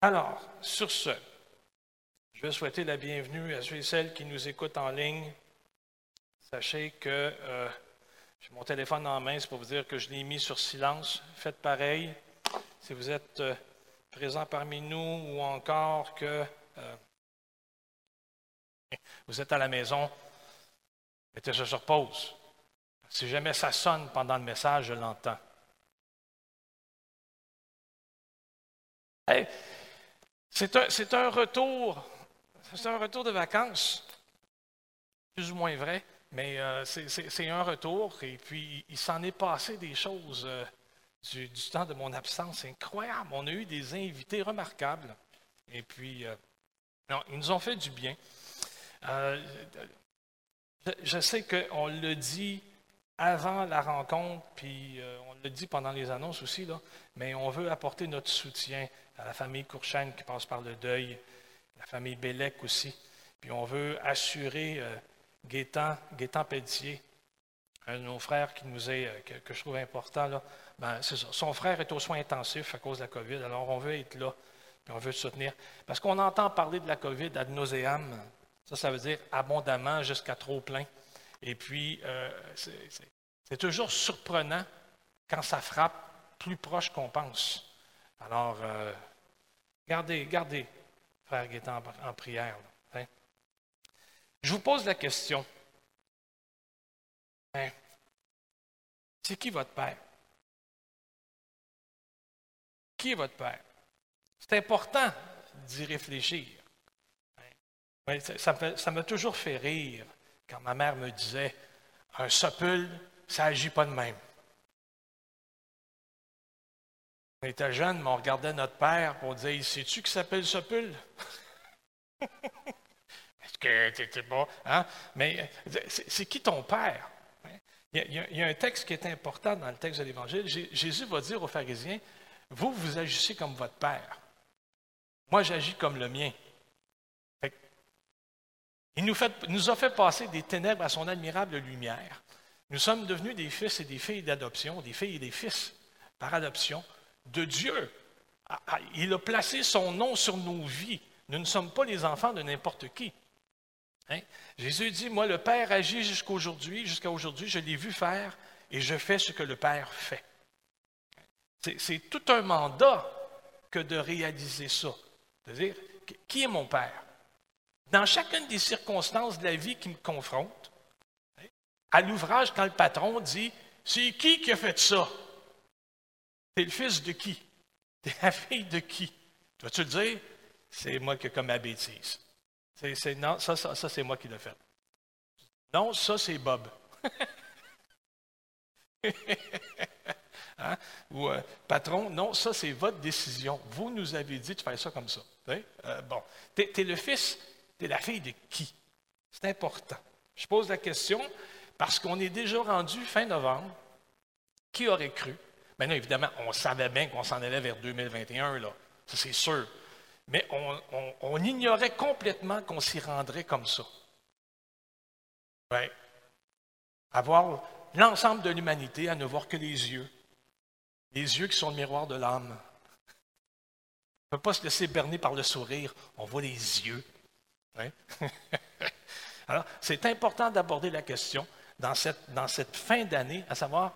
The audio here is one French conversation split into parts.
Alors, sur ce, je vais souhaiter la bienvenue à ceux et celles qui nous écoutent en ligne. Sachez que euh, j'ai mon téléphone en main, c'est pour vous dire que je l'ai mis sur silence. Faites pareil. Si vous êtes euh, présent parmi nous ou encore que euh, vous êtes à la maison, mettez ça sur pause. Si jamais ça sonne pendant le message, je l'entends. C'est un, retour, c'est un retour de vacances, plus ou moins vrai, mais euh, c'est un retour et puis il s'en est passé des choses euh, du, temps de mon absence. Incroyable. On a eu des invités remarquables et puis euh, non, ils nous ont fait du bien. je sais qu'on le dit avant la rencontre, puis on le dit pendant les annonces aussi, mais on veut apporter notre soutien à la famille Courchaine qui passe par le deuil, la famille Bélec aussi. Puis on veut assurer euh, Gaétan, Pelletier, un de nos frères qui nous est, euh, que, je trouve important, ben, son frère est aux soins intensifs à cause de la COVID, alors on veut être là, puis on veut soutenir. Parce qu'on entend parler de la COVID ad nauseam, ça, ça veut dire abondamment jusqu'à trop plein. Et puis, euh, c'est toujours surprenant quand ça frappe plus proche qu'on pense. Alors, euh, gardez, gardez, frère Gaétan, en, prière. Hein. Je vous pose la question. Hein, c'est qui votre Père? Qui est votre Père? C'est important d'y réfléchir. Hein. Ça m'a toujours fait rire quand ma mère me disait un sopule, ça n'agit pas de même. On était jeunes, mais on regardait notre père on disait Sais-tu qui s'appelle Sopul Est-ce que t'étais pas. Hein? Mais c'est qui ton père? Il y, a, un texte qui est important dans le texte de l'Évangile. Jésus va dire aux pharisiens Vous, vous agissez comme votre père. Moi, j'agis comme le mien. Il nous, a fait passer des ténèbres à son admirable lumière. Nous sommes devenus des fils et des filles d'adoption, des filles et des fils par adoption de Dieu. Ah, ah, il a placé son nom sur nos vies. Nous ne sommes pas les enfants de n'importe qui. Hein? Jésus dit, moi le Père agit jusqu'à aujourd'hui, jusqu'à aujourd'hui, je l'ai vu faire et je fais ce que le Père fait. C'est tout un mandat que de réaliser ça. C'est-à-dire, qui est mon Père? Dans chacune des circonstances de la vie qui me confrontent, à l'ouvrage, quand le patron dit, c'est qui qui a fait ça? T'es le fils de qui? T'es la fille de qui? Dois-tu le dire? C'est moi qui ai comme ma bêtise. non, ça, c'est moi qui l'ai fait. Non, ça, c'est Bob. Hein? Ou euh, patron, non, ça, c'est votre décision. Vous nous avez dit de faire ça comme ça. Euh, bon, tu es, le fils, tu es la fille de qui? C'est important. Je pose la question parce qu'on est déjà rendu fin novembre. Qui aurait cru? Maintenant, évidemment, on savait bien qu'on s'en allait vers 2021, là. Ça, c'est sûr. Mais on, ignorait complètement qu'on s'y rendrait comme ça. Ouais. Avoir l'ensemble de l'humanité à ne voir que les yeux. Les yeux qui sont le miroir de l'âme. On ne peut pas se laisser berner par le sourire, on voit les yeux. Alors, c'est important d'aborder la question dans cette, fin d'année, à savoir,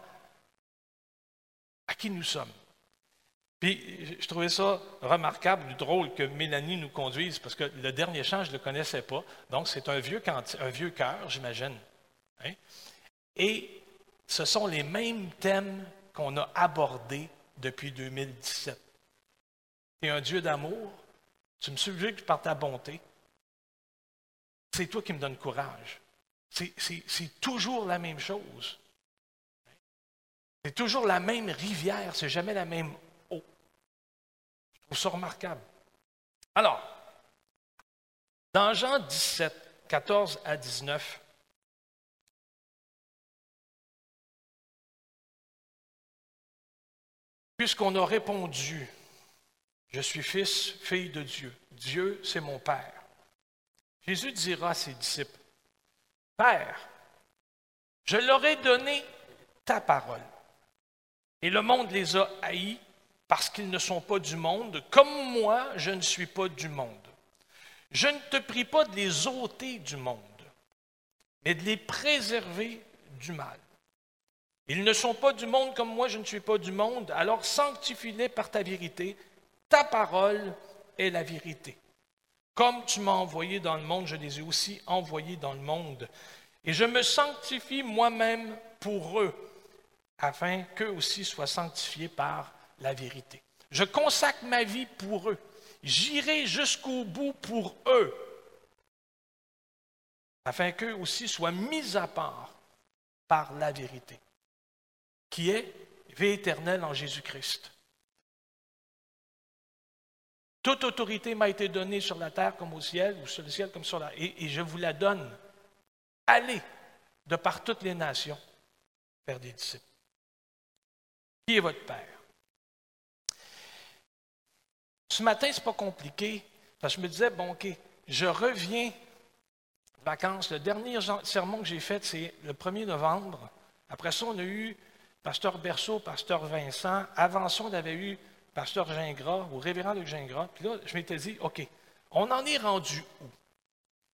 à qui nous sommes. Puis, je trouvais ça remarquable, drôle que Mélanie nous conduise, parce que le dernier chant, je ne le connaissais pas. Donc, c'est un vieux, un vieux cœur, j'imagine. Hein? Et ce sont les mêmes thèmes qu'on a abordés depuis 2017. Tu es un Dieu d'amour, tu me subjugues par ta bonté. C'est toi qui me donnes courage. C'est toujours la même chose. C'est toujours la même rivière, c'est jamais la même eau. Je trouve ça remarquable. Alors, dans Jean 17, 14 à 19, puisqu'on a répondu, je suis fils, fille de Dieu, Dieu c'est mon Père. Jésus dira à ses disciples, Père, je leur ai donné ta parole. Et le monde les a haïs parce qu'ils ne sont pas du monde, comme moi, je ne suis pas du monde. Je ne te prie pas de les ôter du monde, mais de les préserver du mal. Ils ne sont pas du monde comme moi, je ne suis pas du monde, alors sanctifie-les par ta vérité. Ta parole est la vérité. Comme tu m'as envoyé dans le monde, je les ai aussi envoyés dans le monde. Et je me sanctifie moi-même pour eux, afin qu'eux aussi soient sanctifiés par la vérité. Je consacre ma vie pour eux. J'irai jusqu'au bout pour eux, afin qu'eux aussi soient mis à part par la vérité, qui est vie éternelle en Jésus-Christ. Toute autorité m'a été donnée sur la terre comme au ciel, ou sur le ciel comme sur la et, et je vous la donne. Allez de par toutes les nations faire des disciples. Qui est votre Père? Ce matin, ce n'est pas compliqué, parce que je me disais, bon, OK, je reviens de vacances. Le dernier sermon que j'ai fait, c'est le 1er novembre. Après ça, on a eu Pasteur Berceau, Pasteur Vincent. Avant ça, on avait eu Pasteur Gingras ou Révérend Luc Gingras. Puis là, je m'étais dit, OK, on en est rendu où?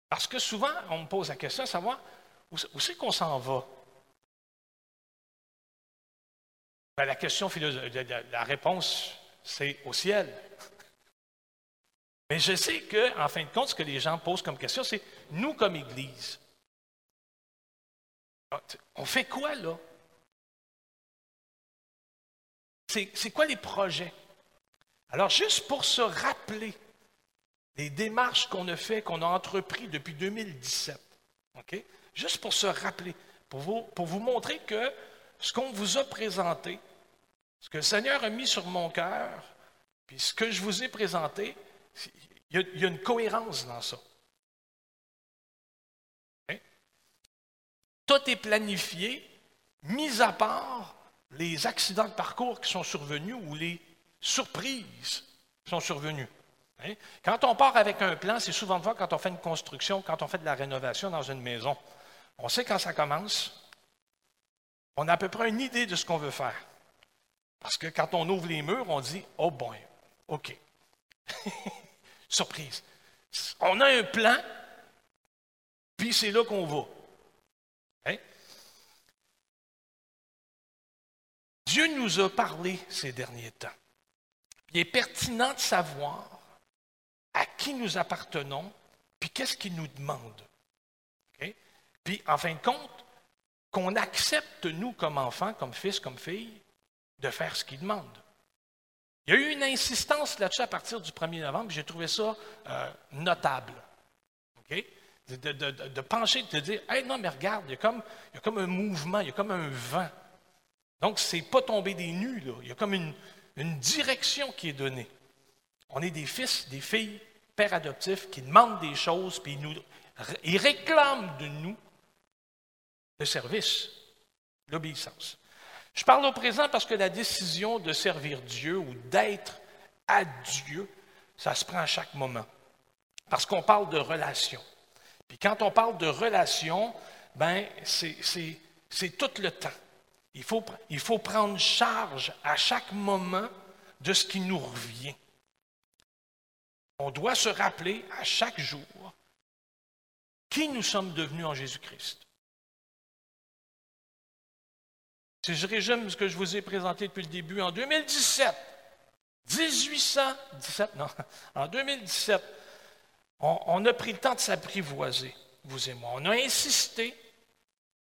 Parce que souvent, on me pose la question savoir où, c'est qu'on s'en va? Ben, la question la réponse, c'est au ciel. Mais je sais qu'en fin de compte, ce que les gens posent comme question, c'est nous comme Église. Ah, on fait quoi là? C'est quoi les projets? Alors, juste pour se rappeler les démarches qu'on a fait, qu'on a entrepris depuis 2017, OK? Juste pour se rappeler, pour vous, montrer que ce qu'on vous a présenté, ce que le Seigneur a mis sur mon cœur, puis ce que je vous ai présenté, il y a, une cohérence dans ça. Tout est planifié, mis à part les accidents de parcours qui sont survenus ou les surprises sont survenues. Hein? Quand on part avec un plan, c'est souvent de voir quand on fait une construction, quand on fait de la rénovation dans une maison. On sait quand ça commence. On a à peu près une idée de ce qu'on veut faire. Parce que quand on ouvre les murs, on dit Oh boy, OK. Surprise. On a un plan, puis c'est là qu'on va. Hein? Dieu nous a parlé ces derniers temps. Il est pertinent de savoir à qui nous appartenons, puis qu'est-ce qu'il nous demande. Puis, en fin de compte, qu'on accepte, nous, comme enfants, comme fils, comme filles, de faire ce qu'il demande. Il y a eu une insistance là-dessus à partir du 1er novembre, j'ai trouvé ça euh, notable. De, pencher, de dire Hey, non, mais regarde, il y, a comme, un mouvement, il y a comme un vent. Donc, ce n'est pas tomber des nues, là. il y a comme une, une direction qui est donnée. On est des fils, des filles, pères adoptifs qui demandent des choses, puis ils, nous, ils réclament de nous le service, l'obéissance. Je parle au présent parce que la décision de servir Dieu ou d'être à Dieu, ça se prend à chaque moment. Parce qu'on parle de relation. Puis quand on parle de relation, ben c'est tout le temps. Il faut, il faut prendre charge à chaque moment de ce qui nous revient. On doit se rappeler à chaque jour qui nous sommes devenus en Jésus-Christ. Si je résume ce que je vous ai présenté depuis le début, en 2017, 1817, non, en 2017, on, on a pris le temps de s'apprivoiser, vous et moi. On a insisté,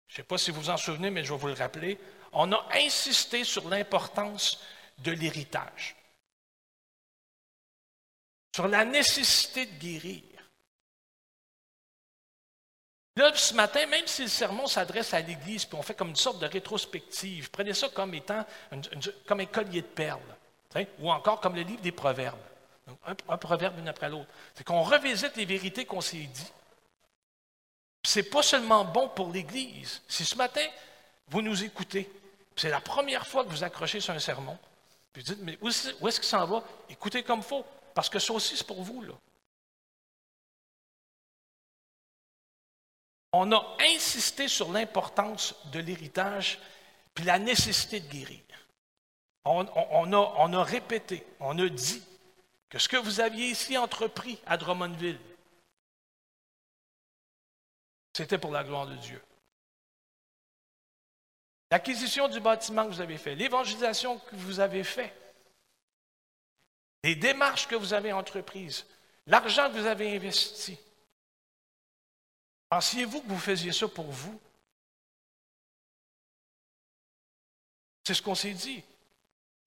je ne sais pas si vous vous en souvenez, mais je vais vous le rappeler, on a insisté sur l'importance de l'héritage, sur la nécessité de guérir, Là, ce matin, même si le sermon s'adresse à l'Église, puis on fait comme une sorte de rétrospective, prenez ça comme étant comme un collier de perles, ou encore comme le livre des proverbes. un, proverbe une après l'autre. C'est qu'on revisite les vérités qu'on s'est dit. Ce n'est pas seulement bon pour l'Église. Si ce matin, vous nous écoutez, c'est la première fois que vous accrochez sur un sermon, puis vous dites, mais où est-ce qu'il s'en va? Écoutez comme il faut, parce que ça aussi, c'est pour vous. On a insisté sur l'importance de l'héritage puis la nécessité de guérir. on, a, on a répété, on a dit que ce que vous aviez ici entrepris à Drummondville, c'était pour la gloire de Dieu. L'acquisition du bâtiment que vous avez fait, l'évangélisation que vous avez fait, les démarches que vous avez entreprises, l'argent que vous avez investi. Pensiez-vous que vous faisiez ça pour vous? C'est ce qu'on s'est dit.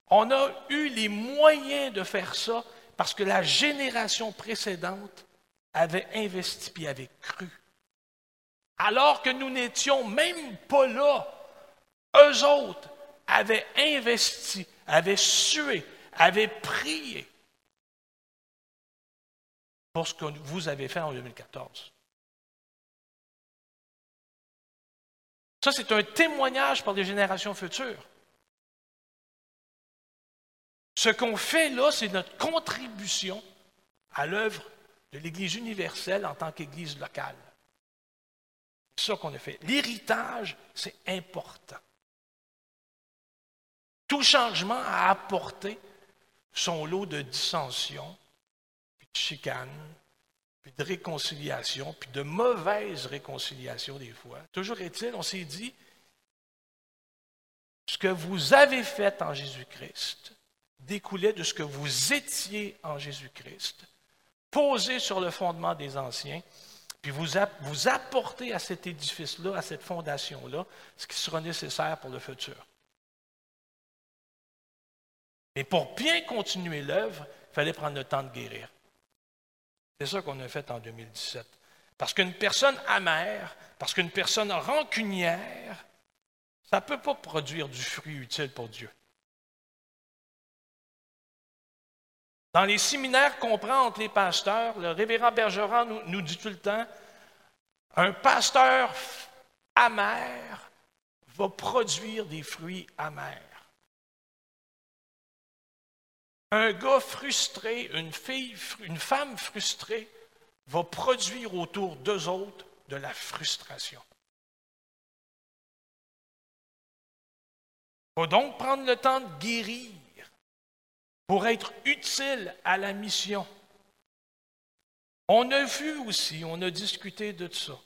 On a eu les moyens de faire ça parce que la génération précédente avait investi et avait cru. Alors que nous n'étions même pas là, eux autres avaient investi, avaient sué, avaient prié pour ce que vous avez fait en 2014. Ça, c'est un témoignage pour les générations futures. Ce qu'on fait là, c'est notre contribution à l'œuvre de l'Église universelle en tant qu'Église locale. C'est ça qu'on a fait. L'héritage, c'est important. Tout changement a apporté son lot de dissensions, puis de chicanes, puis de réconciliation, puis de mauvaises réconciliations des fois. Toujours est-il, on s'est dit, ce que vous avez fait en Jésus-Christ, découlait de ce que vous étiez en Jésus-Christ, posé sur le fondement des anciens, puis vous, vous apportez à cet édifice-là, à cette fondation-là, ce qui sera nécessaire pour le futur. Mais pour bien continuer l'œuvre, il fallait prendre le temps de guérir. C'est ça qu'on a fait en 2017. Parce qu'une personne amère, parce qu'une personne rancunière, ça ne peut pas produire du fruit utile pour Dieu. Dans les séminaires qu'on prend entre les pasteurs, le révérend Bergeron nous, dit tout le temps, un pasteur amer va produire des fruits amers. Un gars frustré, une femme frustrée va produire autour d'eux autres de la frustration. Il faut donc prendre le temps de guérir pour être utile à la mission. On a vu aussi, on a discuté de ça,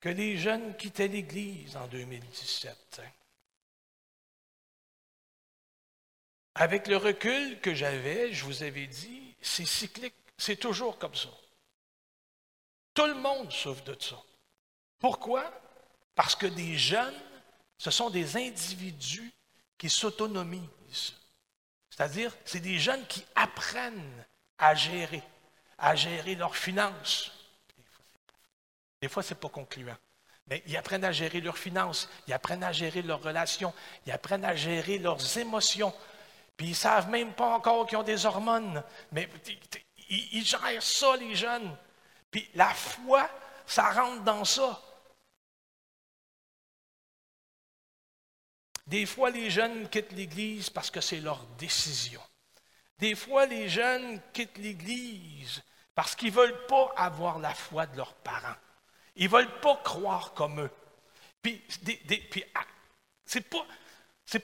que les jeunes quittaient l'Église en 2017. Avec le recul que j'avais, je vous avais dit, c'est cyclique, c'est toujours comme ça. Tout le monde souffre de ça. Pourquoi? Parce que des jeunes, ce sont des individus qui s'autonomisent. C'est-à-dire, c'est des jeunes qui apprennent à gérer, à gérer leurs finances. Des fois, ce n'est pas concluant. Mais ils apprennent à gérer leurs finances, ils apprennent à gérer leurs relations, ils apprennent à gérer leurs émotions. Puis ils ne savent même pas encore qu'ils ont des hormones. Mais ils, gèrent ça, les jeunes. Puis la foi, ça rentre dans ça. Des fois, les jeunes quittent l'Église parce que c'est leur décision. Des fois, les jeunes quittent l'Église parce qu'ils ne veulent pas avoir la foi de leurs parents. Ils ne veulent pas croire comme eux. Puis, ah, c'est pas,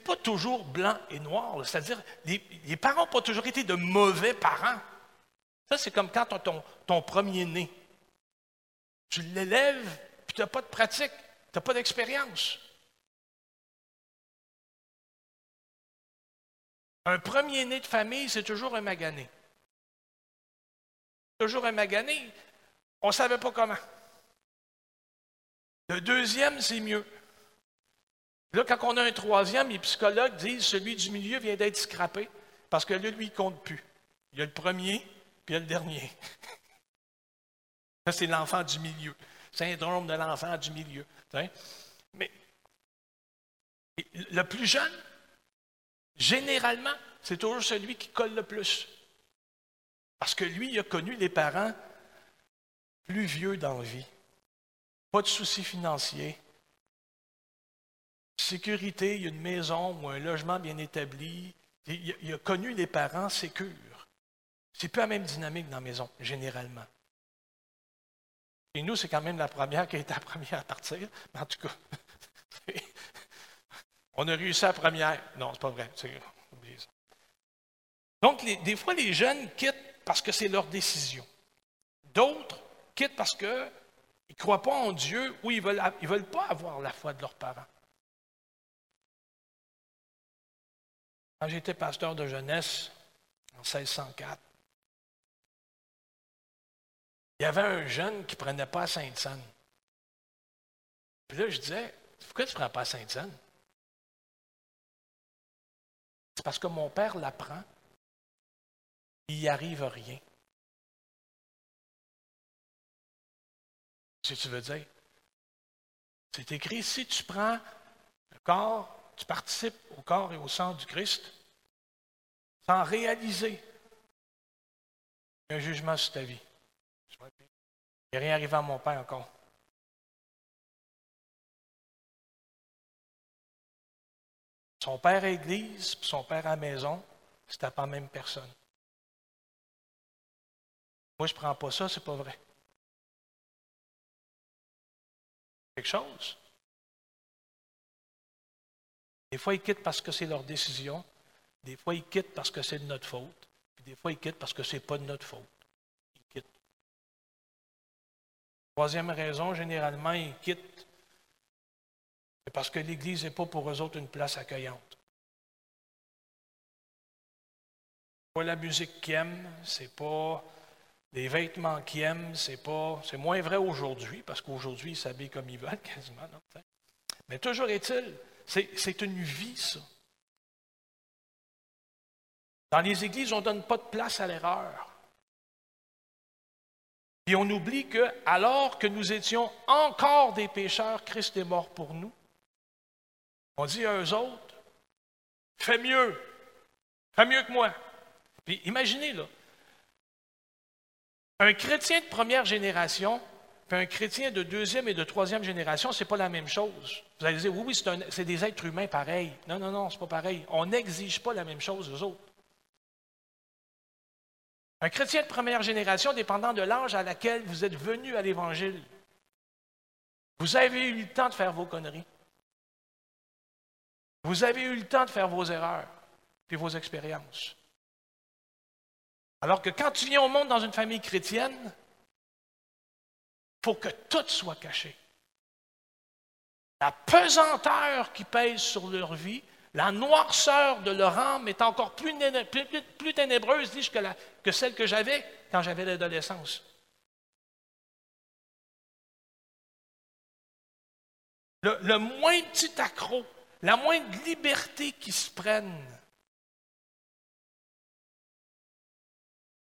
pas toujours blanc et noir. C'est-à-dire, les, parents n'ont pas toujours été de mauvais parents. Ça, c'est comme quand ton, ton premier-né. Tu l'élèves, puis tu n'as pas de pratique, tu n'as pas d'expérience. Un premier-né de famille, c'est toujours un magané. Toujours un magané. On ne savait pas comment. Le deuxième, c'est mieux. Là, quand on a un troisième, les psychologues disent celui du milieu vient d'être scrappé parce que là, lui, il compte plus. Il y a le premier, puis il y a le dernier. Ça, c'est l'enfant du milieu. Syndrome de l'enfant du milieu. Mais le plus jeune, Généralement, c'est toujours celui qui colle le plus. Parce que lui, il a connu les parents plus vieux dans la vie. Pas de soucis financiers. Sécurité, il y a une maison ou un logement bien établi. Il, a connu les parents sécures. C'est plus la même dynamique dans la maison, généralement. Et nous, c'est quand même la première qui a été la première à partir. Mais en tout cas, On a réussi la première. Non, c'est pas vrai. Donc, des fois, les jeunes quittent parce que c'est leur décision. D'autres quittent parce qu'ils ne croient pas en Dieu ou ils ne ils veulent pas avoir la foi de leurs parents. Quand j'étais pasteur de jeunesse, en 1604, il y avait un jeune qui ne prenait pas à Sainte-Sainte. Puis là, je disais, pourquoi tu ne prends pas à Sainte-Sainte? C'est parce que mon père l'apprend, il n'y arrive rien. Si tu veux dire, c'est écrit, si tu prends le corps, tu participes au corps et au sang du Christ, sans réaliser un jugement sur ta vie. Il n'est rien arrivé à mon père encore. Son père à l'église, son père à la maison, c'était pas la même personne. Moi, je ne prends pas ça, c'est pas vrai. Quelque chose? Des fois, ils quittent parce que c'est leur décision. Des fois, ils quittent parce que c'est de notre faute. Puis des fois, ils quittent parce que ce n'est pas de notre faute. Ils quittent. Troisième raison, généralement, ils quittent parce que l'Église n'est pas pour eux autres une place accueillante. pas la musique qu'ils aiment, c'est pas les vêtements qu'ils aiment, c'est pas. C'est moins vrai aujourd'hui, parce qu'aujourd'hui, ils s'habillent comme ils veulent quasiment. Mais toujours est-il, c'est une vie, ça. Dans les églises, on ne donne pas de place à l'erreur. Et on oublie que, alors que nous étions encore des pécheurs, Christ est mort pour nous. On dit à eux autres, fais mieux, fais mieux que moi. Puis imaginez, là, un chrétien de première génération un chrétien de deuxième et de troisième génération, ce n'est pas la même chose. Vous allez dire, oui, oui, c'est des êtres humains pareils. Non, non, non, ce n'est pas pareil. On n'exige pas la même chose aux autres. Un chrétien de première génération, dépendant de l'âge à laquelle vous êtes venu à l'Évangile, vous avez eu le temps de faire vos conneries. Vous avez eu le temps de faire vos erreurs et vos expériences. Alors que quand tu viens au monde dans une famille chrétienne, faut que tout soit caché. La pesanteur qui pèse sur leur vie, la noirceur de leur âme est encore plus, ténébreuse, dis-je, que, celle que j'avais quand j'avais l'adolescence. Le, moins petit accroc, la moindre liberté qui se prenne,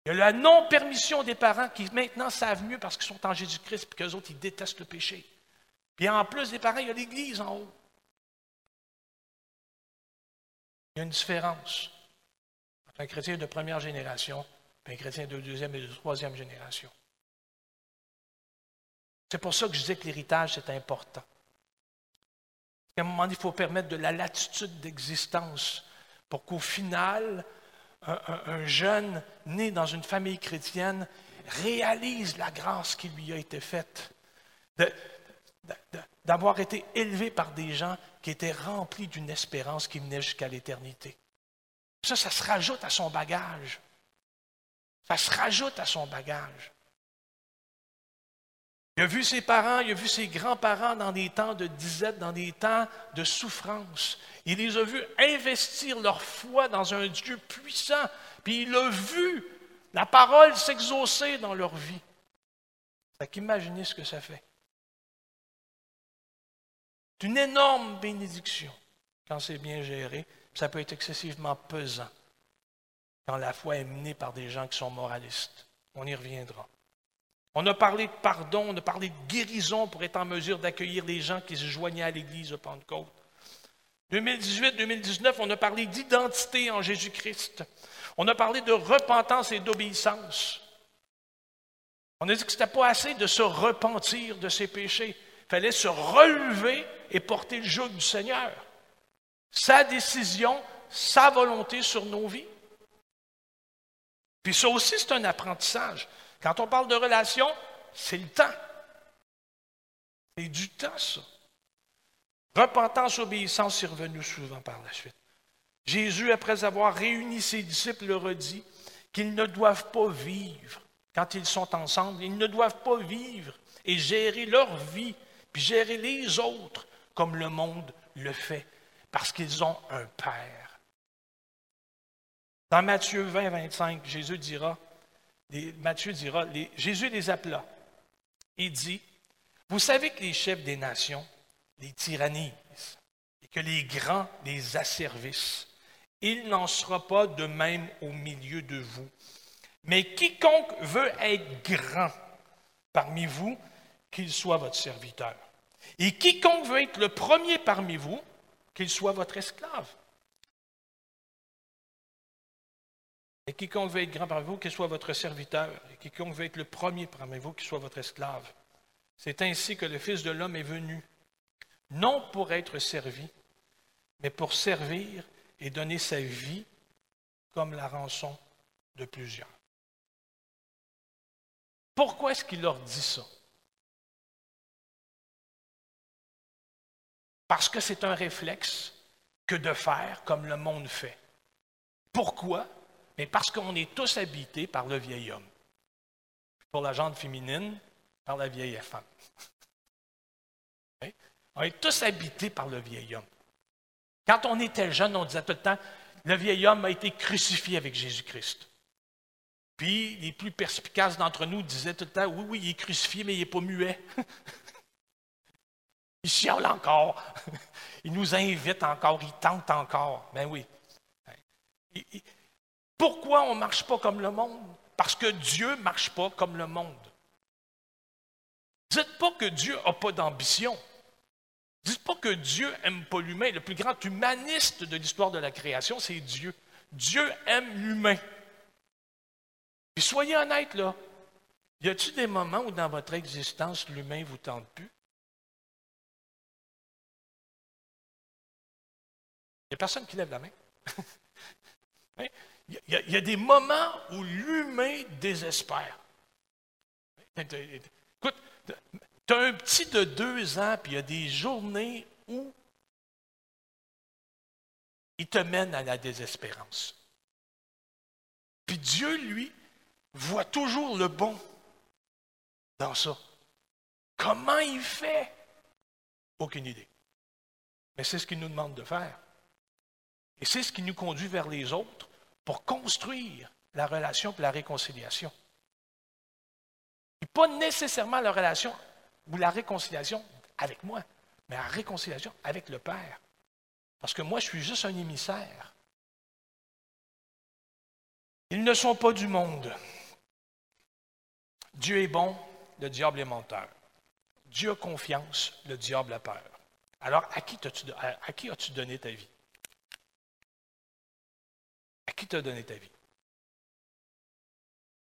Il y a la non-permission des parents qui maintenant savent mieux parce qu'ils sont en Jésus-Christ et qu'eux autres, ils détestent le péché. Puis en plus des parents, il y a l'Église en haut. Il y a une différence entre un chrétien de première génération et un chrétien de deuxième et de troisième génération. C'est pour ça que je disais que l'héritage, c'est important. À un moment il faut permettre de la latitude d'existence pour qu'au final, un, jeune né dans une famille chrétienne réalise la grâce qui lui a été faite, d'avoir été élevé par des gens qui étaient remplis d'une espérance qui venait jusqu'à l'éternité. Ça, ça se rajoute à son bagage. Ça se rajoute à son bagage. Il a vu ses parents, il a vu ses grands-parents dans des temps de disette, dans des temps de souffrance. Il les a vus investir leur foi dans un Dieu puissant, puis il a vu la parole s'exaucer dans leur vie. Fait qu'imaginez ce que ça fait. C'est une énorme bénédiction quand c'est bien géré. Ça peut être excessivement pesant quand la foi est menée par des gens qui sont moralistes. On y reviendra. On a parlé de pardon, on a parlé de guérison pour être en mesure d'accueillir les gens qui se joignaient à l'Église de Pentecôte. 2018-2019, on a parlé d'identité en Jésus-Christ. On a parlé de repentance et d'obéissance. On a dit que ce n'était pas assez de se repentir de ses péchés. Il fallait se relever et porter le joug du Seigneur. Sa décision, sa volonté sur nos vies. Puis ça aussi, c'est un apprentissage. Quand on parle de relation, c'est le temps. C'est du temps, ça. Repentance, obéissance est revenu souvent par la suite. Jésus, après avoir réuni ses disciples, leur a dit qu'ils ne doivent pas vivre quand ils sont ensemble, ils ne doivent pas vivre et gérer leur vie, puis gérer les autres comme le monde le fait, parce qu'ils ont un Père. Dans Matthieu 20, 25, Jésus dira, Matthieu dira, Jésus les appela. Il dit, vous savez que les chefs des nations les tyrannisent et que les grands les asservissent. Il n'en sera pas de même au milieu de vous. Mais quiconque veut être grand parmi vous, qu'il soit votre serviteur. Et quiconque veut être le premier parmi vous, qu'il soit votre esclave. Et quiconque veut être grand parmi vous, qu'il soit votre serviteur. Et quiconque veut être le premier parmi vous, qu'il soit votre esclave. C'est ainsi que le Fils de l'homme est venu, non pour être servi, mais pour servir et donner sa vie comme la rançon de plusieurs. Pourquoi est-ce qu'il leur dit ça? Parce que c'est un réflexe que de faire comme le monde fait. Pourquoi? Mais parce qu'on est tous habités par le vieil homme. Pour la gente féminine, par la vieille femme. On est tous habités par le vieil homme. Quand on était jeune, on disait tout le temps, le vieil homme a été crucifié avec Jésus-Christ. Puis les plus perspicaces d'entre nous disaient tout le temps, oui, oui, il est crucifié, mais il n'est pas muet. il chiale encore. il nous invite encore, il tente encore. Ben oui. Pourquoi on ne marche pas comme le monde? Parce que Dieu ne marche pas comme le monde. Dites pas que Dieu n'a pas d'ambition. Dites pas que Dieu n'aime pas l'humain. Le plus grand humaniste de l'histoire de la création, c'est Dieu. Dieu aime l'humain. Puis soyez honnêtes, là. Y a-t-il des moments où dans votre existence, l'humain vous tente plus? Il n'y a personne qui lève la main. Il y, a des moments où l'humain désespère. Écoute, tu as un petit de deux ans, puis il y a des journées où il te mène à la désespérance. Puis Dieu, lui, voit toujours le bon dans ça. Comment il fait? Aucune idée. Mais c'est ce qu'il nous demande de faire. Et c'est ce qui nous conduit vers les autres pour construire la relation et la réconciliation. Pas nécessairement la relation ou la réconciliation avec moi, mais la réconciliation avec le Père. Parce que moi, je suis juste un émissaire. Ils ne sont pas du monde. Dieu est bon, le diable est menteur. Dieu a confiance, le diable a peur. Alors, à qui as-tu donné ta vie? Qui t'as donné ta vie?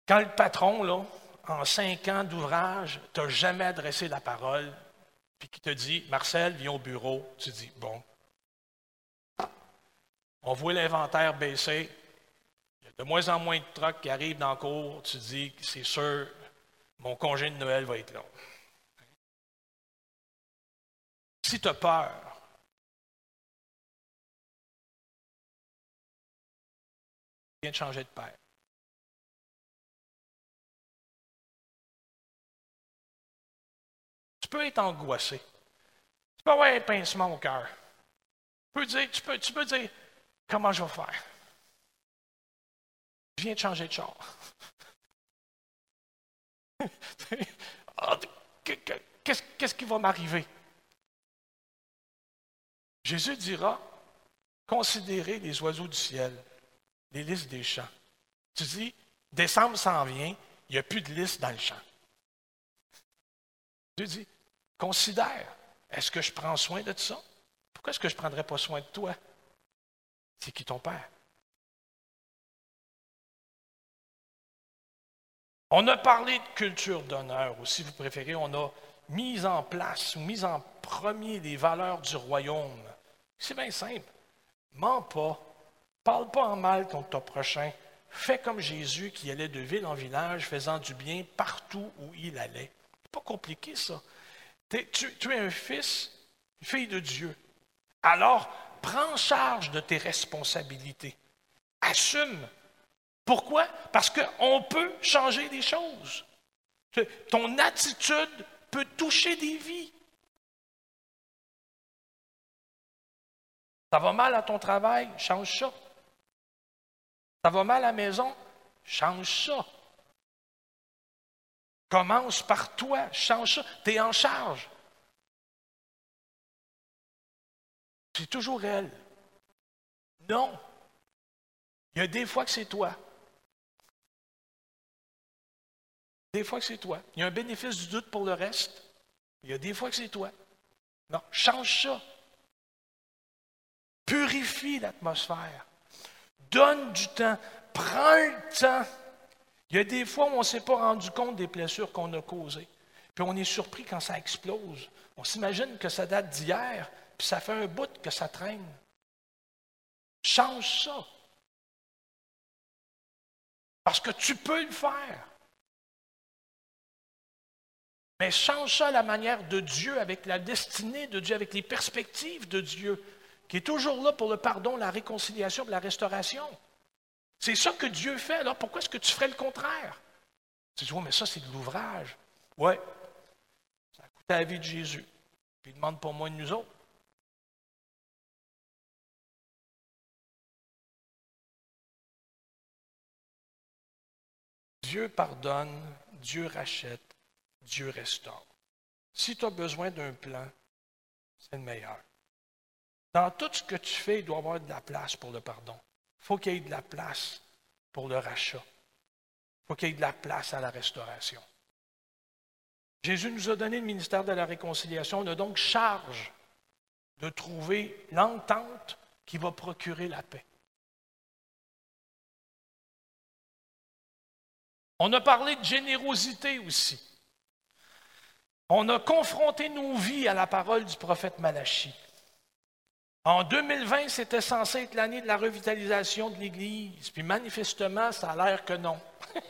Quand le patron, là, en cinq ans d'ouvrage, t'a jamais adressé la parole, puis qui te dit, Marcel, viens au bureau, tu dis, bon. On voit l'inventaire baisser. Il y a de moins en moins de trucks qui arrivent dans le cours. Tu dis, c'est sûr, mon congé de Noël va être long. Si tu as peur, viens de changer de père. Tu peux être angoissé. Tu peux avoir un pincement au cœur. Tu peux dire, tu peux, tu peux dire comment je vais faire? Je viens de changer de char. Ah, qu'est-ce qui va m'arriver? Jésus dira, considérez les oiseaux du ciel, les listes des champs. Tu dis, décembre s'en vient, il n'y a plus de liste dans le champ. Dieu dit, considère, est-ce que je prends soin de ça? Pourquoi est-ce que je ne prendrais pas soin de toi? C'est qui ton Père? On a parlé de culture d'honneur, ou si vous préférez, on a mis en place ou mis en premier les valeurs du royaume. C'est bien simple. Mens pas. Parle pas en mal contre ton prochain. Fais comme Jésus qui allait de ville en village, faisant du bien partout où il allait. Pas compliqué, ça. tu, es un fils, une fille de Dieu. Alors, prends charge de tes responsabilités. Assume. Pourquoi? Parce qu'on peut changer des choses. Ton attitude peut toucher des vies. Ça va mal à ton travail, change ça. Ça va mal à la maison, change ça. Commence par toi, change ça. Tu es en charge. C'est toujours elle. Non. Il y a des fois que c'est toi. Des fois que c'est toi. Il y a un bénéfice du doute pour le reste. Il y a des fois que c'est toi. Non, change ça. Purifie l'atmosphère. Donne du temps. Prends le temps. Il y a des fois où on ne s'est pas rendu compte des blessures qu'on a causées. Puis on est surpris quand ça explose. On s'imagine que ça date d'hier, puis ça fait un bout que ça traîne. Change ça. Parce que tu peux le faire. Mais change ça la manière de Dieu, avec la destinée de Dieu, avec les perspectives de Dieu, qui est toujours là pour le pardon, la réconciliation, la restauration. C'est ça que Dieu fait. Alors pourquoi est-ce que tu ferais le contraire? Tu dis, oui, mais ça, c'est de l'ouvrage. Oui, ça a coûté la vie de Jésus. Puis il demande pour moi de nous autres. Dieu pardonne, Dieu rachète, Dieu restaure. Si tu as besoin d'un plan, c'est le meilleur. Dans tout ce que tu fais, il doit y avoir de la place pour le pardon. Il faut qu'il y ait de la place pour le rachat. Il faut qu'il y ait de la place à la restauration. Jésus nous a donné le ministère de la réconciliation. On a donc charge de trouver l'entente qui va procurer la paix. On a parlé de générosité aussi. On a confronté nos vies à la parole du prophète Malachi. En 2020, c'était censé être l'année de la revitalisation de l'Église, puis manifestement, ça a l'air que non.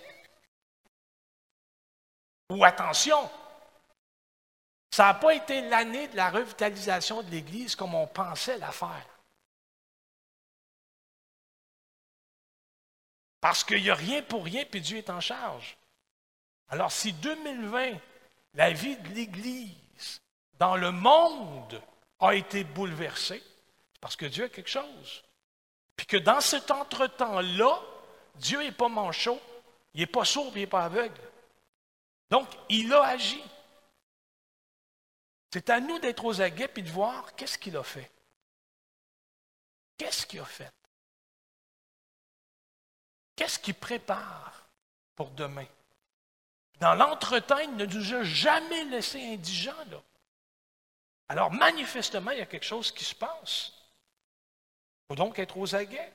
Ou attention, ça n'a pas été l'année de la revitalisation de l'Église comme on pensait la faire. Parce qu'il n'y a rien pour rien, puis Dieu est en charge. Alors, si 2020 la vie de l'Église dans le monde a été bouleversée, parce que Dieu a quelque chose. Puis que dans cet entre-temps-là, Dieu n'est pas manchot, il n'est pas sourd, il n'est pas aveugle. Donc, il a agi. C'est à nous d'être aux aguets et de voir qu'est-ce qu'il a fait. Qu'est-ce qu'il a fait? Qu'est-ce qu'il prépare pour demain? Dans l'entretemps, il ne nous a jamais laissé indigents. Alors, manifestement, il y a quelque chose qui se passe. Faut donc être aux aguets.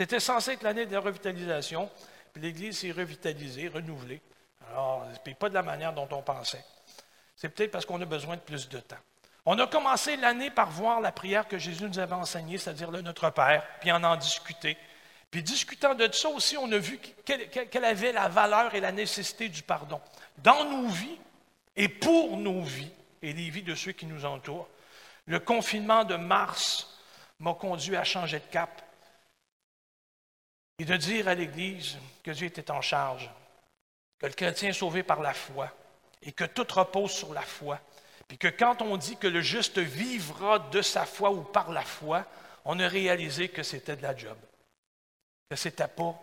C'était censé être l'année de la revitalisation, puis l'Église s'est revitalisée, renouvelée. Alors, puis pas de la manière dont on pensait. C'est peut-être parce qu'on a besoin de plus de temps. On a commencé l'année par voir la prière que Jésus nous avait enseignée, c'est-à-dire Notre Père, puis en en discuter. Puis discutant de ça aussi, on a vu quelle, avait la valeur et la nécessité du pardon. Dans nos vies et pour nos vies et les vies de ceux qui nous entourent, le confinement de mars m'a conduit à changer de cap et de dire à l'Église que Dieu était en charge, que le chrétien est sauvé par la foi et que tout repose sur la foi. Puis que quand on dit que le juste vivra de sa foi ou par la foi, on a réalisé que c'était de la job que ce n'était pas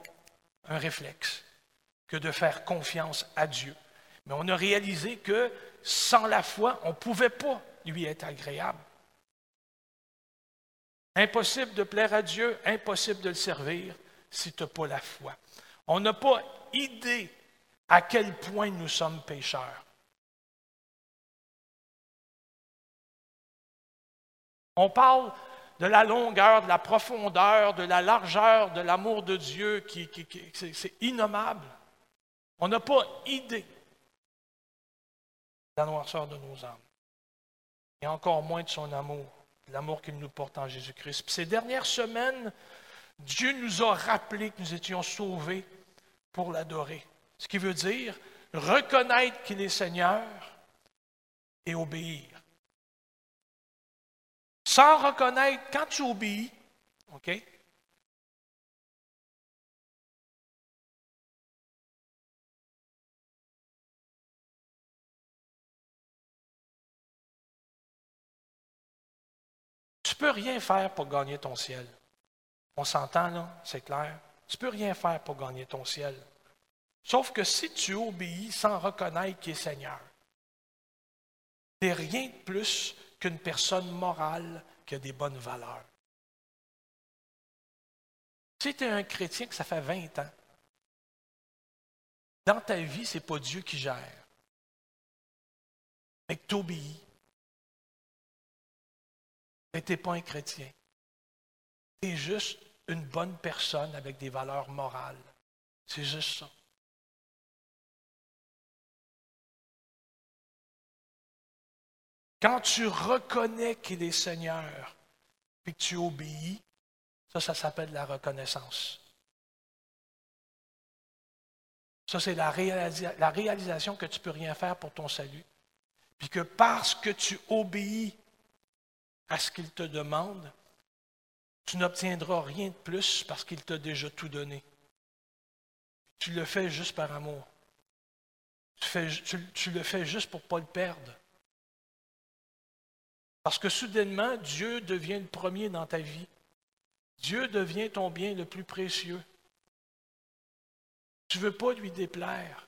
un réflexe que de faire confiance à Dieu. Mais on a réalisé que sans la foi, on ne pouvait pas lui être agréable. Impossible de plaire à Dieu, impossible de le servir si tu n'as pas la foi. On n'a pas idée à quel point nous sommes pécheurs. On parle de la longueur, de la profondeur, de la largeur de l'amour de Dieu, qui, c'est innommable. On n'a pas idée de la noirceur de nos âmes. Et encore moins de son amour, l'amour qu'il nous porte en Jésus-Christ. Ces dernières semaines, Dieu nous a rappelé que nous étions sauvés pour l'adorer. Ce qui veut dire reconnaître qu'il est Seigneur et obéir. sans reconnaître, quand tu obéis, OK? Peux rien faire pour gagner ton ciel. On s'entend là, c'est clair. Tu peux rien faire pour gagner ton ciel. Sauf que si tu obéis sans reconnaître qu'il est Seigneur, tu n'es rien de plus qu'une personne morale qui a des bonnes valeurs. Si tu es un chrétien que ça fait 20 ans, dans ta vie, ce n'est pas Dieu qui gère, mais que tu obéis. Mais tu n'es pas un chrétien. Tu es juste une bonne personne avec des valeurs morales. C'est juste ça. Quand tu reconnais qu'il est Seigneur, puis que tu obéis, ça, ça s'appelle la reconnaissance. Ça, c'est la, réalisation que tu ne peux rien faire pour ton salut. Puis que parce que tu obéis à ce qu'il te demande, tu n'obtiendras rien de plus parce qu'il t'a déjà tout donné. Tu le fais juste par amour. Tu, le fais juste pour ne pas le perdre. Parce que soudainement, Dieu devient le premier dans ta vie. Dieu devient ton bien le plus précieux. Tu ne veux pas lui déplaire.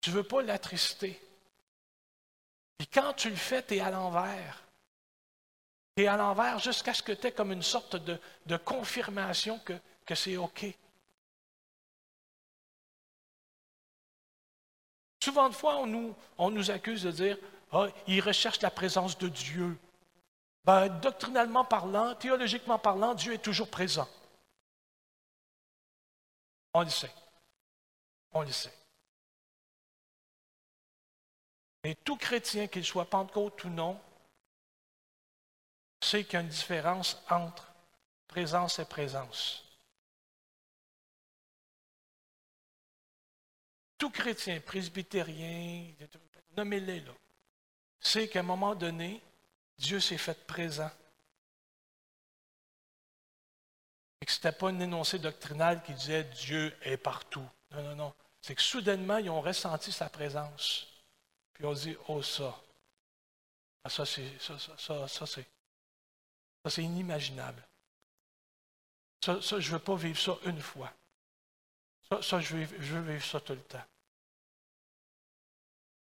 Tu ne veux pas l'attrister. Et quand tu le fais, tu es à l'envers. Tu es à l'envers jusqu'à ce que tu aies comme une sorte de, confirmation que, que c'est OK. Souvent de fois, on nous, on nous accuse de dire ah, il recherche la présence de Dieu. Ben, doctrinalement parlant, théologiquement parlant, Dieu est toujours présent. On le sait. On le sait. Mais tout chrétien, qu'il soit Pentecôte ou non, sait qu'il y a une différence entre présence et présence. Tout chrétien, presbytérien, nommez-les là, sait qu'à un moment donné, Dieu s'est fait présent. Et que ce n'était pas un énoncé doctrinal qui disait Dieu est partout. Non, non, non. C'est que soudainement, ils ont ressenti sa présence. Puis ont dit Oh, ça. Ah, ça, c'est, ça, ça, c'est, inimaginable. Ça, je ne veux pas vivre ça une fois. Ça, ça je, veux, je veux vivre ça tout le temps.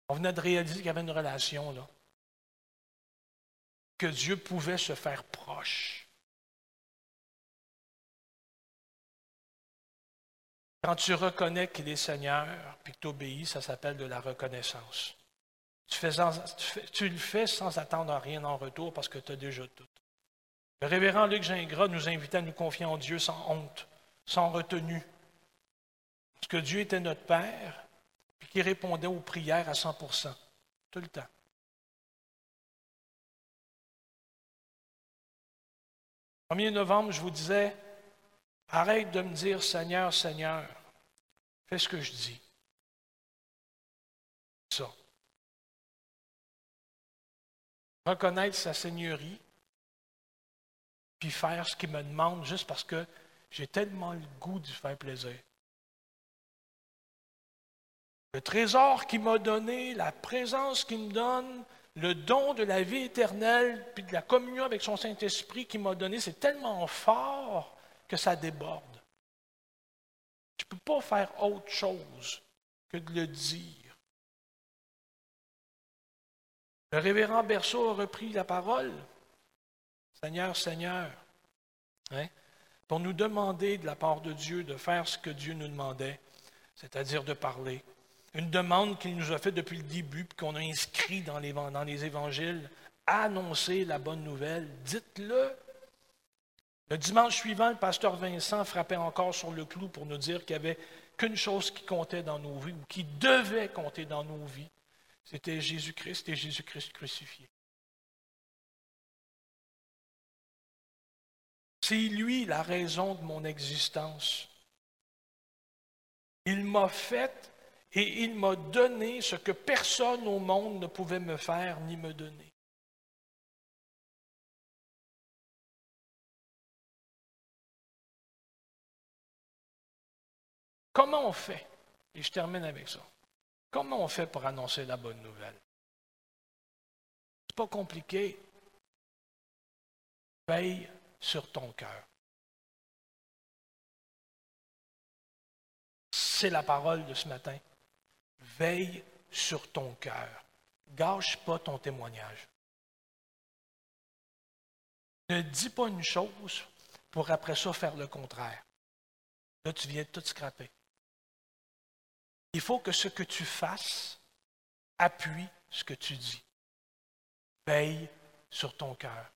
On venait de réaliser qu'il y avait une relation là. Que Dieu pouvait se faire proche. Quand tu reconnais qu'il est Seigneur, puis que tu obéis, ça s'appelle de la reconnaissance. Tu, le fais sans attendre rien en retour parce que tu as déjà tout. Le révérend Luc Gingras nous invitait à nous confier en Dieu sans honte, sans retenue. Parce que Dieu était notre Père, puis qui répondait aux prières à 100% tout le temps. Le 1er novembre, je vous disais, arrête de me dire Seigneur, Seigneur, fais ce que je dis. Reconnaître sa seigneurie, puis faire ce qu'il me demande juste parce que j'ai tellement le goût de faire plaisir. Le trésor qu'il m'a donné, la présence qu'il me donne, le don de la vie éternelle, puis de la communion avec son Saint-Esprit qu'il m'a donné, c'est tellement fort que ça déborde. Je ne peux pas faire autre chose que de le dire. Le révérend Berceau a repris la parole. Seigneur, Seigneur, hein, pour nous demander de la part de Dieu de faire ce que Dieu nous demandait, c'est-à-dire de parler. Une demande qu'il nous a faite depuis le début, puis qu'on a inscrit dans les, dans les évangiles. Annoncer la bonne nouvelle. Dites-le. Le dimanche suivant, le pasteur Vincent frappait encore sur le clou pour nous dire qu'il n'y avait qu'une chose qui comptait dans nos vies, ou qui devait compter dans nos vies. C'était Jésus-Christ et Jésus-Christ crucifié. C'est lui la raison de mon existence. Il m'a fait et il m'a donné ce que personne au monde ne pouvait me faire ni me donner. Comment on fait? Et je termine avec ça. Comment on fait pour annoncer la bonne nouvelle? C'est pas compliqué. Veille sur ton cœur. C'est la parole de ce matin. Veille sur ton cœur. Gâche pas ton témoignage. Ne dis pas une chose pour après ça faire le contraire. Là, tu viens de tout scraper. Il faut que ce que tu fasses appuie ce que tu dis. Veille sur ton cœur.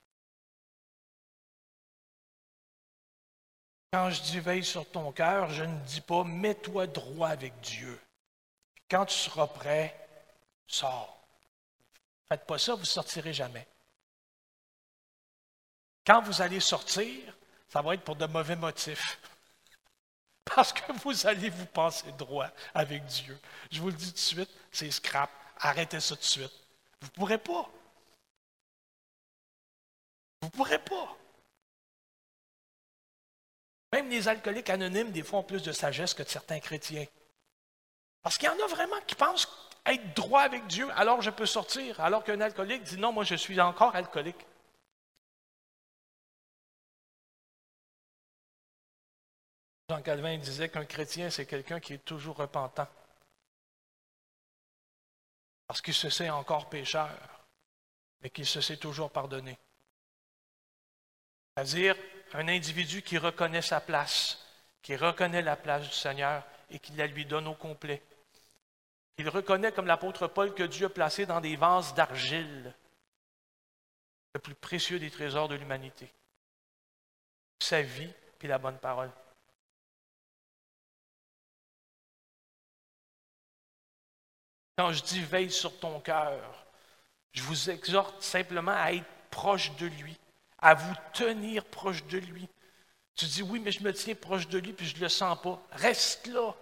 Quand je dis veille sur ton cœur, je ne dis pas mets-toi droit avec Dieu. Quand tu seras prêt, sors. Faites pas ça, vous ne sortirez jamais. Quand vous allez sortir, ça va être pour de mauvais motifs. Parce que vous allez vous passer droit avec Dieu. Je vous le dis tout de suite, c'est scrap. Arrêtez ça tout de suite. Vous ne pourrez pas. Vous ne pourrez pas. Même les alcooliques anonymes, des fois, ont plus de sagesse que certains chrétiens. Parce qu'il y en a vraiment qui pensent être droit avec Dieu, alors je peux sortir, alors qu'un alcoolique dit non, moi je suis encore alcoolique. Jean Calvin disait qu'un chrétien, c'est quelqu'un qui est toujours repentant. Parce qu'il se sait encore pécheur, mais qu'il se sait toujours pardonné. C'est-à-dire un individu qui reconnaît sa place, qui reconnaît la place du Seigneur et qui la lui donne au complet. Il reconnaît, comme l'apôtre Paul, que Dieu a placé dans des vases d'argile le plus précieux des trésors de l'humanité. Sa vie puis la bonne parole. Quand je dis veille sur ton cœur, je vous exhorte simplement à être proche de lui, à vous tenir proche de lui. Tu dis oui, mais je me tiens proche de lui puis je ne le sens pas. Reste là.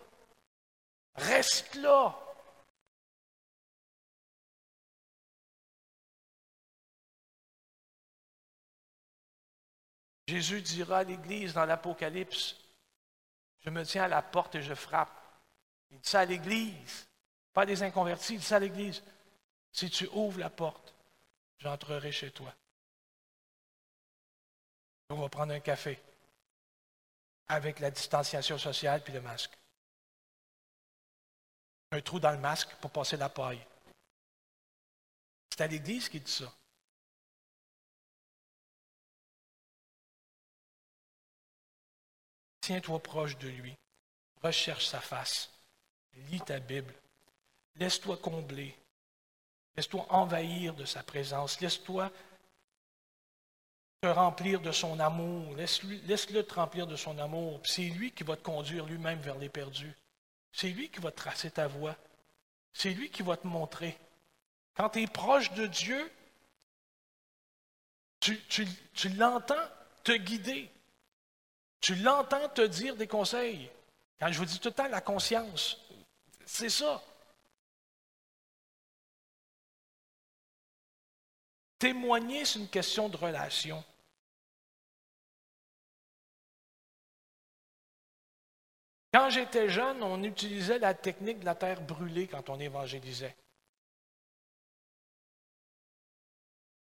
Reste là. Jésus dira à l'Église dans l'Apocalypse, je me tiens à la porte et je frappe. Il dit ça à l'Église. Pas des inconvertis, dis ça à l'Église. Si tu ouvres la porte, j'entrerai chez toi. On va prendre un café avec la distanciation sociale puis le masque. Un trou dans le masque pour passer la paille. C'est à l'Église qui dit ça. Tiens-toi proche de lui. Recherche sa face. Lis ta Bible. Laisse-toi combler. Laisse-toi envahir de sa présence. Laisse-toi te remplir de son amour. Laisse-le te remplir de son amour. C'est lui qui va te conduire lui-même vers les perdus. C'est lui qui va tracer ta voie. C'est lui qui va te montrer. Quand tu es proche de Dieu, tu, l'entends te guider. Tu l'entends te dire des conseils. Quand je vous dis tout le temps la conscience, c'est ça. Témoigner, c'est une question de relation. Quand j'étais jeune, on utilisait la technique de la terre brûlée quand on évangélisait.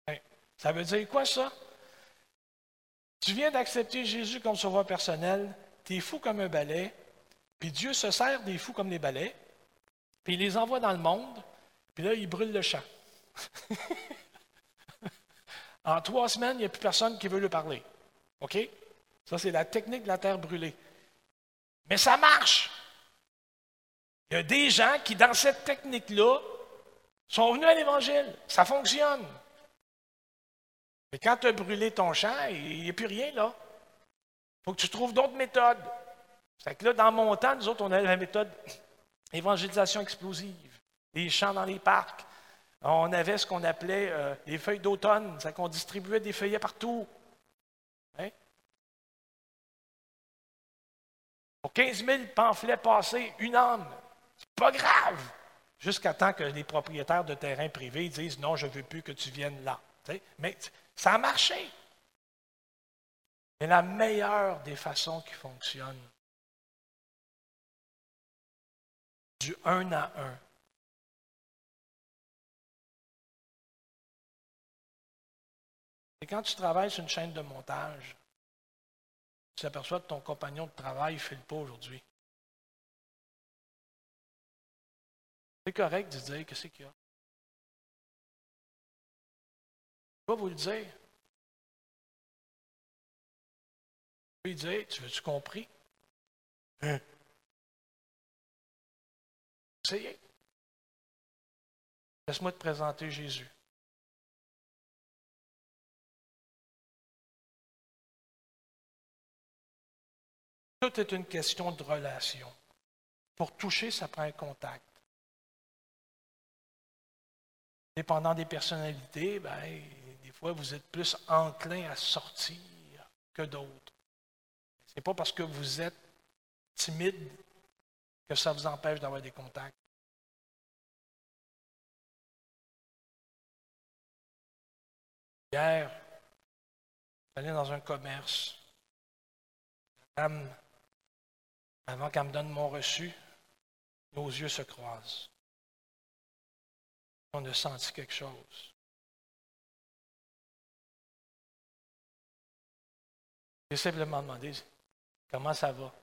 Hein, ça veut dire quoi ça? Tu viens d'accepter Jésus comme sauveur personnel, tu es fou comme un balai, puis Dieu se sert des fous comme les balais, puis il les envoie dans le monde, puis là, il brûle le champ. En trois semaines, il n'y a plus personne qui veut lui parler. OK? Ça, c'est la technique de la terre brûlée. Mais ça marche. Il y a des gens qui, dans cette technique-là, sont venus à l'Évangile. Ça fonctionne. Mais quand tu as brûlé ton champ, il n'y a plus rien là. Il faut que tu trouves d'autres méthodes. C'est que là, dans mon temps, nous autres, on a la méthode évangélisation explosive. Les champs dans les parcs, on avait ce qu'on appelait euh, les feuilles d'automne, c'est qu'on distribuait des feuillets partout. Hein? Pour 15 000 pamphlets passés, une âme, c'est pas grave, jusqu'à temps que les propriétaires de terrains privés disent non, je ne veux plus que tu viennes là. Mais ça a marché. Mais la meilleure des façons qui fonctionnent, du un à un. Et quand tu travailles sur une chaîne de montage, tu t'aperçois que ton compagnon de travail ne fait le pas aujourd'hui. C'est correct de dire que c'est qu'il y a. Je vais vous le dire. Je vais dire, tu veux-tu compris? Hein? Essayez. Laisse-moi te présenter Jésus. Tout est une question de relation. Pour toucher, ça prend un contact. Dépendant des personnalités, ben, des fois, vous êtes plus enclin à sortir que d'autres. Ce n'est pas parce que vous êtes timide que ça vous empêche d'avoir des contacts. Hier, j'allais dans un commerce. Dame avant qu'elle me donne mon reçu, nos yeux se croisent. On a senti quelque chose. J'ai simplement demandé comment ça va.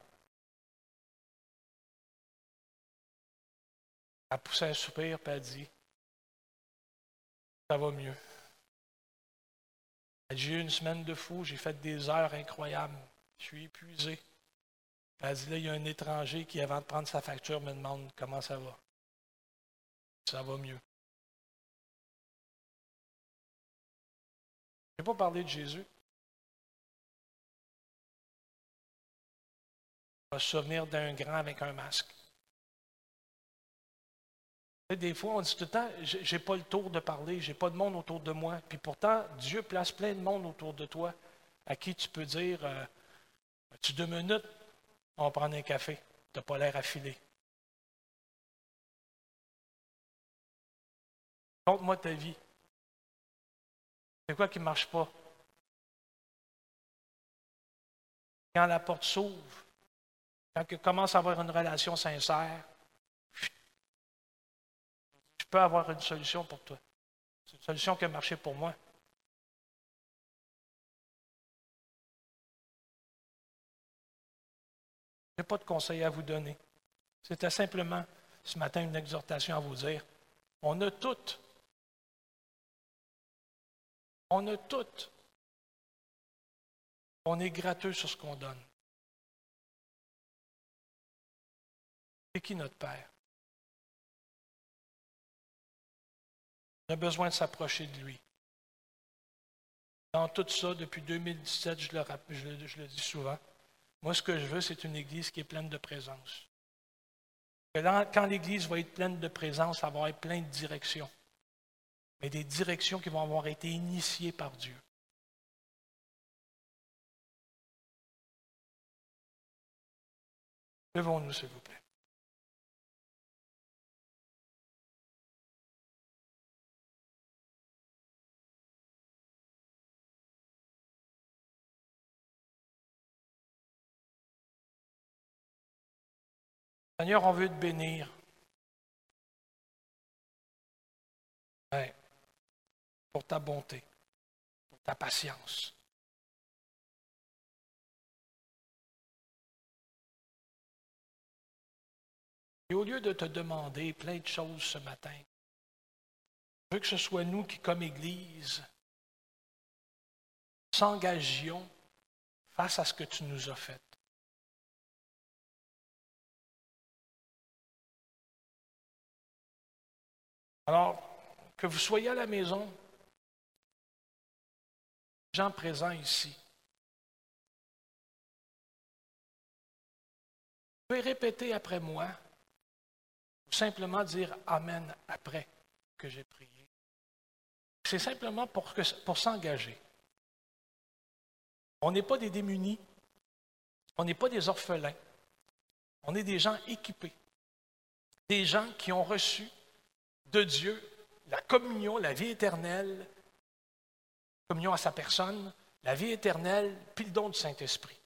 Elle poussé un soupir et a dit Ça va mieux. J'ai eu une semaine de fou, j'ai fait des heures incroyables. Je suis épuisé. Elle dit, là, il y a un étranger qui, avant de prendre sa facture, me demande comment ça va. Ça va mieux. Je n'ai pas parlé de Jésus. On va se souvenir d'un grand avec un masque. Des fois, on dit tout le temps, j'ai pas le tour de parler, j'ai pas de monde autour de moi. Puis pourtant, Dieu place plein de monde autour de toi à qui tu peux dire, euh, as-tu deux minutes? On va prendre un café. Tu n'as pas l'air affilé. Conte-moi ta vie. C'est quoi qui ne marche pas? Quand la porte s'ouvre, quand tu commences à avoir une relation sincère, je peux avoir une solution pour toi. C'est une solution qui a marché pour moi. Je n'ai pas de conseil à vous donner. C'était simplement ce matin une exhortation à vous dire. On a toutes. On a toutes. On est gratteux sur ce qu'on donne. C'est qui notre Père? On a besoin de s'approcher de lui. Dans tout ça, depuis 2017, je le, je le dis souvent, moi, ce que je veux, c'est une Église qui est pleine de présence. Quand l'Église va être pleine de présence, ça va être plein de directions. Mais des directions qui vont avoir été initiées par Dieu. Levons-nous, s'il vous plaît. Seigneur, on veut te bénir. pour ta bonté, pour ta patience. Et au lieu de te demander plein de choses ce matin, je veux que ce soit nous qui, comme Église, s'engagions face à ce que tu nous as fait. Alors, que vous soyez à la maison, gens présents ici, vous pouvez répéter après moi ou simplement dire Amen après que j'ai prié. C'est simplement pour, pour s'engager. On n'est pas des démunis, on n'est pas des orphelins, on est des gens équipés, des gens qui ont reçu de Dieu, la communion, la vie éternelle, communion à sa personne, la vie éternelle, puis le don du Saint-Esprit.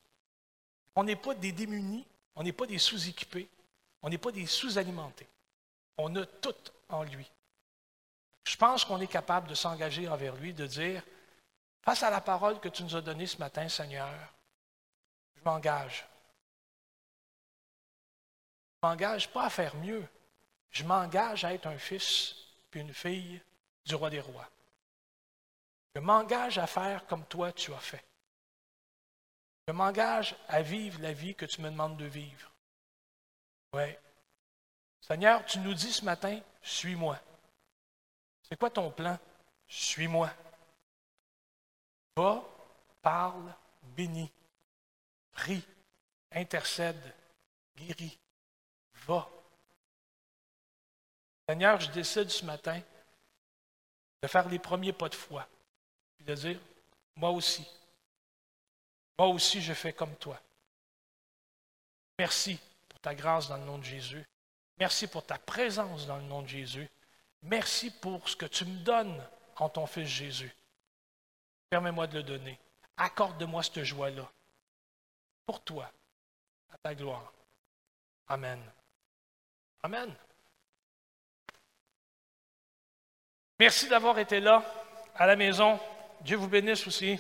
On n'est pas des démunis, on n'est pas des sous-équipés, On n'est pas des sous-alimentés. On a tout en lui. Je pense qu'on est capable de s'engager envers lui, de dire, face à la parole que tu nous as donnée ce matin, Seigneur, je m'engage. Je m'engage pas à faire mieux. Je m'engage à être un fils puis une fille du roi des rois. Je m'engage à faire comme toi tu as fait. Je m'engage à vivre la vie que tu me demandes de vivre. Oui. Seigneur, tu nous dis ce matin, suis-moi. C'est quoi ton plan? Suis-moi. Va, parle, bénis, prie, intercède, guéris. Va. Seigneur, je décide ce matin de faire les premiers pas de foi, puis de dire, moi aussi, moi aussi je fais comme toi. Merci pour ta grâce dans le nom de Jésus. Merci pour ta présence dans le nom de Jésus. Merci pour ce que tu me donnes en ton Fils Jésus. Permets-moi de le donner. Accorde-moi cette joie-là. Pour toi, à ta gloire. Amen. Amen. Merci d'avoir été là à la maison. Dieu vous bénisse aussi.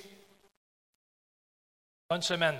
Bonne semaine.